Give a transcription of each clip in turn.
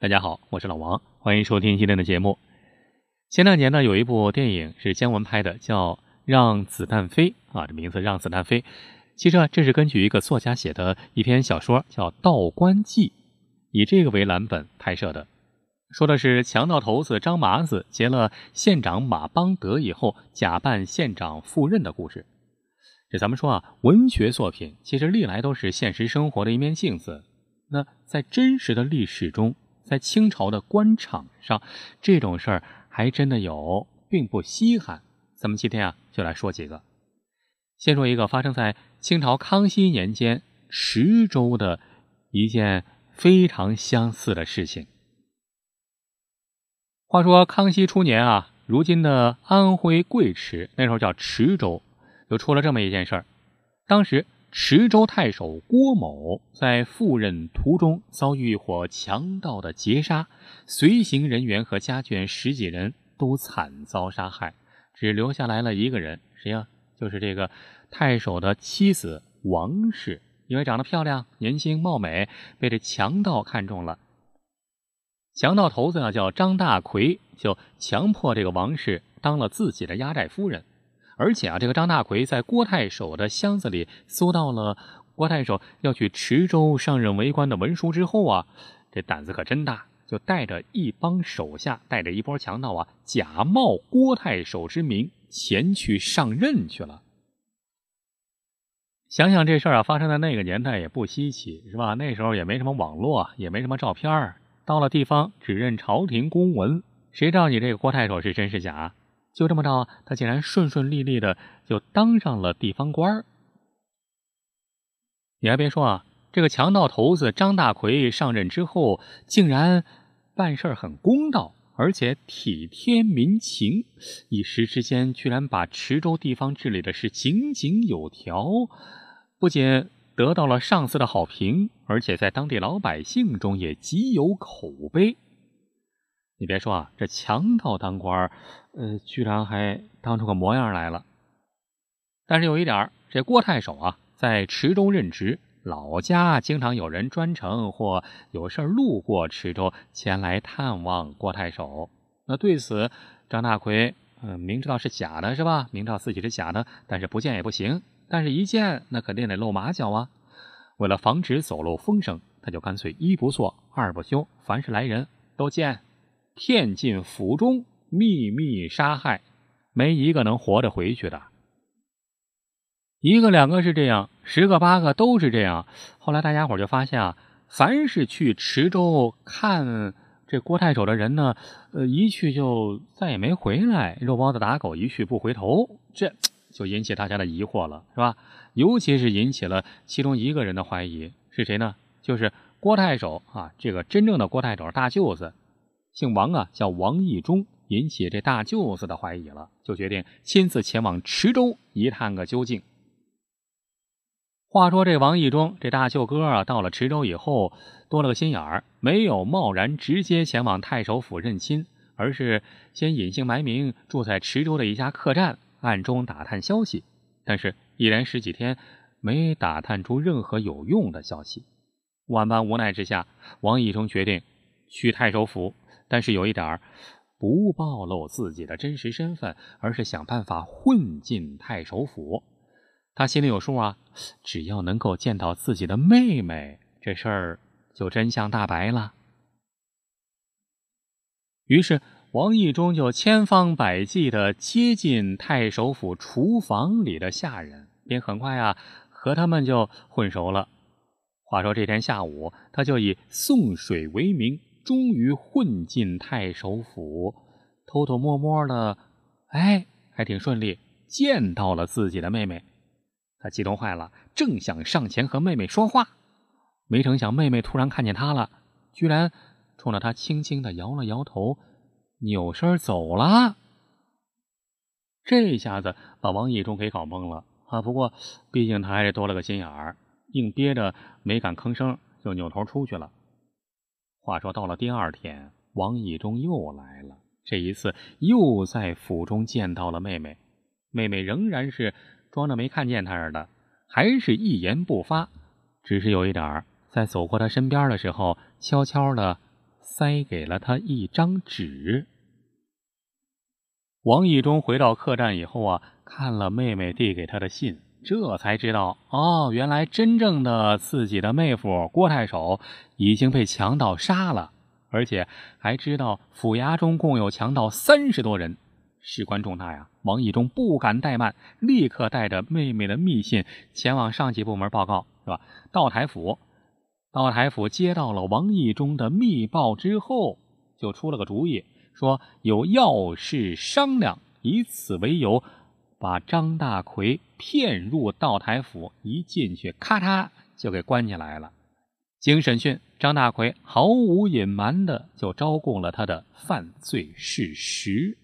大家好，我是老王，欢迎收听今天的节目。前两年呢，有一部电影是姜文拍的，叫《让子弹飞》啊，这名字《让子弹飞》。其实啊，这是根据一个作家写的一篇小说，叫《道观记》，以这个为蓝本拍摄的。说的是强盗头子张麻子劫了县长马邦德以后，假扮县长赴任的故事。这咱们说啊，文学作品其实历来都是现实生活的一面镜子。那在真实的历史中，在清朝的官场上，这种事儿还真的有，并不稀罕。咱们今天啊，就来说几个。先说一个发生在清朝康熙年间池州的一件非常相似的事情。话说康熙初年啊，如今的安徽贵池，那时候叫池州，就出了这么一件事儿。当时。池州太守郭某在赴任途中遭遇一伙强盗的劫杀，随行人员和家眷十几人都惨遭杀害，只留下来了一个人，谁呀？就是这个太守的妻子王氏，因为长得漂亮、年轻貌美，被这强盗看中了。强盗头子呢叫张大奎，就强迫这个王氏当了自己的压寨夫人。而且啊，这个张大奎在郭太守的箱子里搜到了郭太守要去池州上任为官的文书之后啊，这胆子可真大，就带着一帮手下，带着一波强盗啊，假冒郭太守之名前去上任去了。想想这事儿啊，发生在那个年代也不稀奇，是吧？那时候也没什么网络，也没什么照片到了地方只认朝廷公文，谁知道你这个郭太守是真是假？就这么着，他竟然顺顺利利的就当上了地方官儿。你还别说啊，这个强盗头子张大奎上任之后，竟然办事很公道，而且体贴民情，一时之间居然把池州地方治理的是井井有条，不仅得到了上司的好评，而且在当地老百姓中也极有口碑。你别说啊，这强盗当官呃，居然还当出个模样来了。但是有一点这郭太守啊，在池州任职，老家经常有人专程或有事路过池州，前来探望郭太守。那对此，张大奎，嗯，明知道是假的，是吧？明知道自己是假的，但是不见也不行。但是一见，那肯定得露马脚啊。为了防止走漏风声，他就干脆一不做二不休，凡是来人都见。骗进府中，秘密杀害，没一个能活着回去的。一个两个是这样，十个八个都是这样。后来大家伙就发现啊，凡是去池州看这郭太守的人呢，呃，一去就再也没回来，肉包子打狗，一去不回头，这 就引起大家的疑惑了，是吧？尤其是引起了其中一个人的怀疑，是谁呢？就是郭太守啊，这个真正的郭太守大舅子。姓王啊，叫王义忠，引起这大舅子的怀疑了，就决定亲自前往池州一探个究竟。话说这王义忠，这大舅哥啊，到了池州以后，多了个心眼儿，没有贸然直接前往太守府认亲，而是先隐姓埋名住在池州的一家客栈，暗中打探消息。但是，一连十几天，没打探出任何有用的消息。万般无奈之下，王义忠决定去太守府。但是有一点儿，不暴露自己的真实身份，而是想办法混进太守府。他心里有数啊，只要能够见到自己的妹妹，这事儿就真相大白了。于是王义忠就千方百计的接近太守府厨房里的下人，并很快啊和他们就混熟了。话说这天下午，他就以送水为名。终于混进太守府，偷偷摸摸的，哎，还挺顺利，见到了自己的妹妹。他激动坏了，正想上前和妹妹说话，没成想妹妹突然看见他了，居然冲着他轻轻的摇了摇头，扭身走了。这下子把王义忠给搞懵了啊！不过毕竟他还是多了个心眼儿，硬憋着没敢吭声，就扭头出去了。话说到了第二天，王以忠又来了。这一次又在府中见到了妹妹，妹妹仍然是装着没看见他似的，还是一言不发。只是有一点儿在走过他身边的时候，悄悄的塞给了他一张纸。王以忠回到客栈以后啊，看了妹妹递给他的信，这才知道哦，原来真正的自己的妹夫郭太守已经被强盗杀了，而且还知道府衙中共有强盗三十多人，事关重大呀！王义忠不敢怠慢，立刻带着妹妹的密信前往上级部门报告，是吧？道台府，道台府接到了王义忠的密报之后，就出了个主意。说有要事商量，以此为由，把张大奎骗入道台府，一进去，咔嚓就给关起来了。经审讯，张大奎毫无隐瞒的就招供了他的犯罪事实。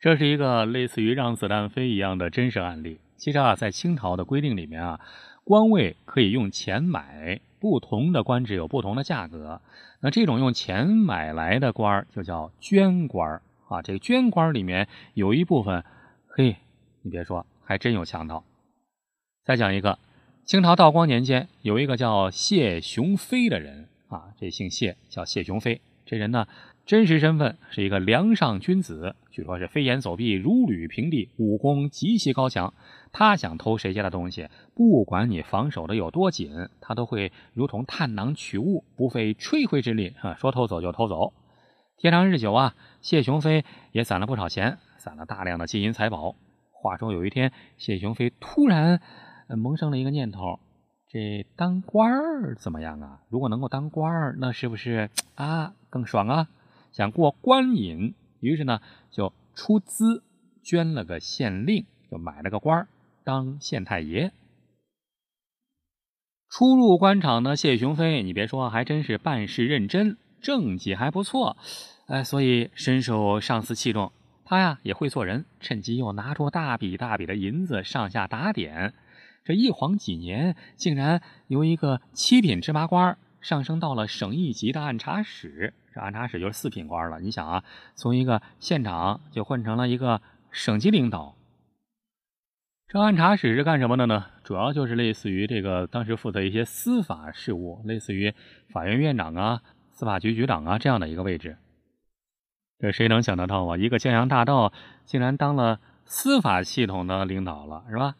这是一个类似于让子弹飞一样的真实案例。其实啊，在清朝的规定里面啊，官位可以用钱买。不同的官职有不同的价格，那这种用钱买来的官就叫捐官啊。这个捐官里面有一部分，嘿，你别说，还真有强盗。再讲一个，清朝道光年间有一个叫谢雄飞的人啊，这姓谢，叫谢雄飞。这人呢，真实身份是一个梁上君子，据说是飞檐走壁，如履平地，武功极其高强。他想偷谁家的东西，不管你防守的有多紧，他都会如同探囊取物，不费吹灰之力，哈，说偷走就偷走。天长日久啊，谢雄飞也攒了不少钱，攒了大量的金银财宝。话说有一天，谢雄飞突然萌生了一个念头：这当官儿怎么样啊？如果能够当官儿，那是不是啊更爽啊？想过官瘾，于是呢就出资捐了个县令，就买了个官儿。当县太爷，初入官场的谢雄飞，你别说，还真是办事认真，政绩还不错，哎，所以深受上司器重。他呀也会做人，趁机又拿出大笔大笔的银子上下打点。这一晃几年，竟然由一个七品芝麻官上升到了省一级的按察使。这按察使就是四品官了。你想啊，从一个县长就混成了一个省级领导。这按察使是干什么的呢？主要就是类似于这个当时负责一些司法事务，类似于法院院长啊、司法局局长啊这样的一个位置。这谁能想得到啊？一个江洋大盗竟然当了司法系统的领导了，是吧？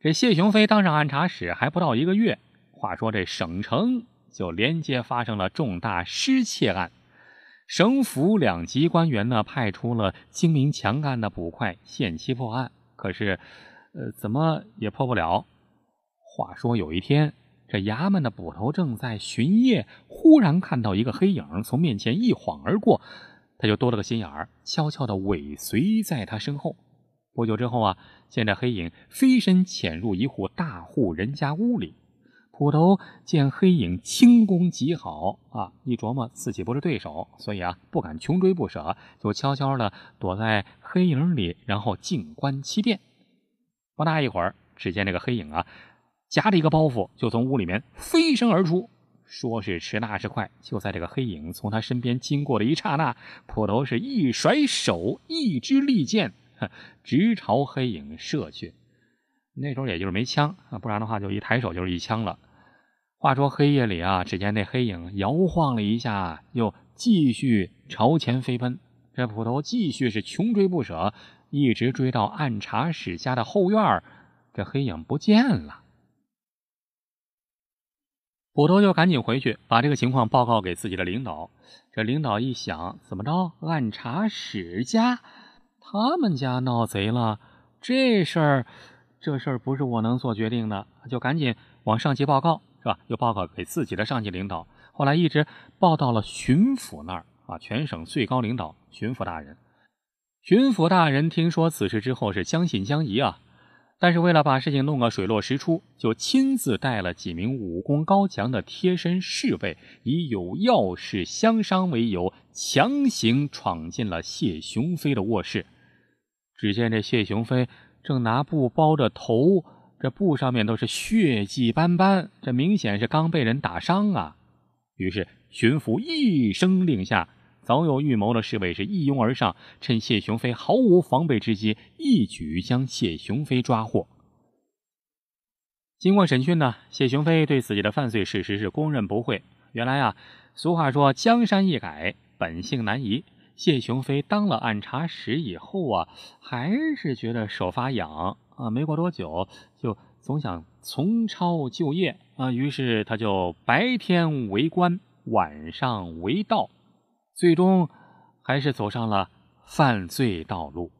这谢雄飞当上按察使还不到一个月，话说这省城就连接发生了重大失窃案，省府两级官员呢派出了精明强干的捕快，限期破案，可是。呃，怎么也破不了。话说有一天，这衙门的捕头正在巡夜，忽然看到一个黑影从面前一晃而过，他就多了个心眼儿，悄悄地尾随在他身后。不久之后啊，见这黑影飞身潜入一户大户人家屋里，捕头见黑影轻功极好啊，一琢磨自己不是对手，所以啊不敢穷追不舍，就悄悄地躲在黑影里，然后静观其变。不大一会儿，只见这个黑影啊，夹着一个包袱就从屋里面飞身而出。说是迟，那是快，就在这个黑影从他身边经过的一刹那，捕头是一甩手，一支利箭，直朝黑影射去。那时候也就是没枪啊，不然的话就一抬手就是一枪了。话说黑夜里啊，只见那黑影摇晃了一下，又继续朝前飞奔。这捕头继续是穷追不舍。一直追到按察使家的后院这黑影不见了。捕头就赶紧回去把这个情况报告给自己的领导。这领导一想，怎么着？按察使家，他们家闹贼了？这事儿，这事儿不是我能做决定的，就赶紧往上级报告，是吧？又报告给自己的上级领导。后来一直报到了巡抚那儿啊，全省最高领导巡抚大人。巡抚大人听说此事之后是将信将疑啊，但是为了把事情弄个水落石出，就亲自带了几名武功高强的贴身侍卫，以有要事相商为由，强行闯进了谢雄飞的卧室。只见这谢雄飞正拿布包着头，这布上面都是血迹斑斑，这明显是刚被人打伤啊。于是巡抚一声令下。早有预谋的侍卫是一拥而上，趁谢雄飞毫无防备之机，一举将谢雄飞抓获。经过审讯呢，谢雄飞对自己的犯罪事实是供认不讳。原来啊，俗话说江山易改，本性难移。谢雄飞当了按察使以后啊，还是觉得手发痒啊，没过多久就总想从超就业啊，于是他就白天为官，晚上为盗，最终还是走上了犯罪道路。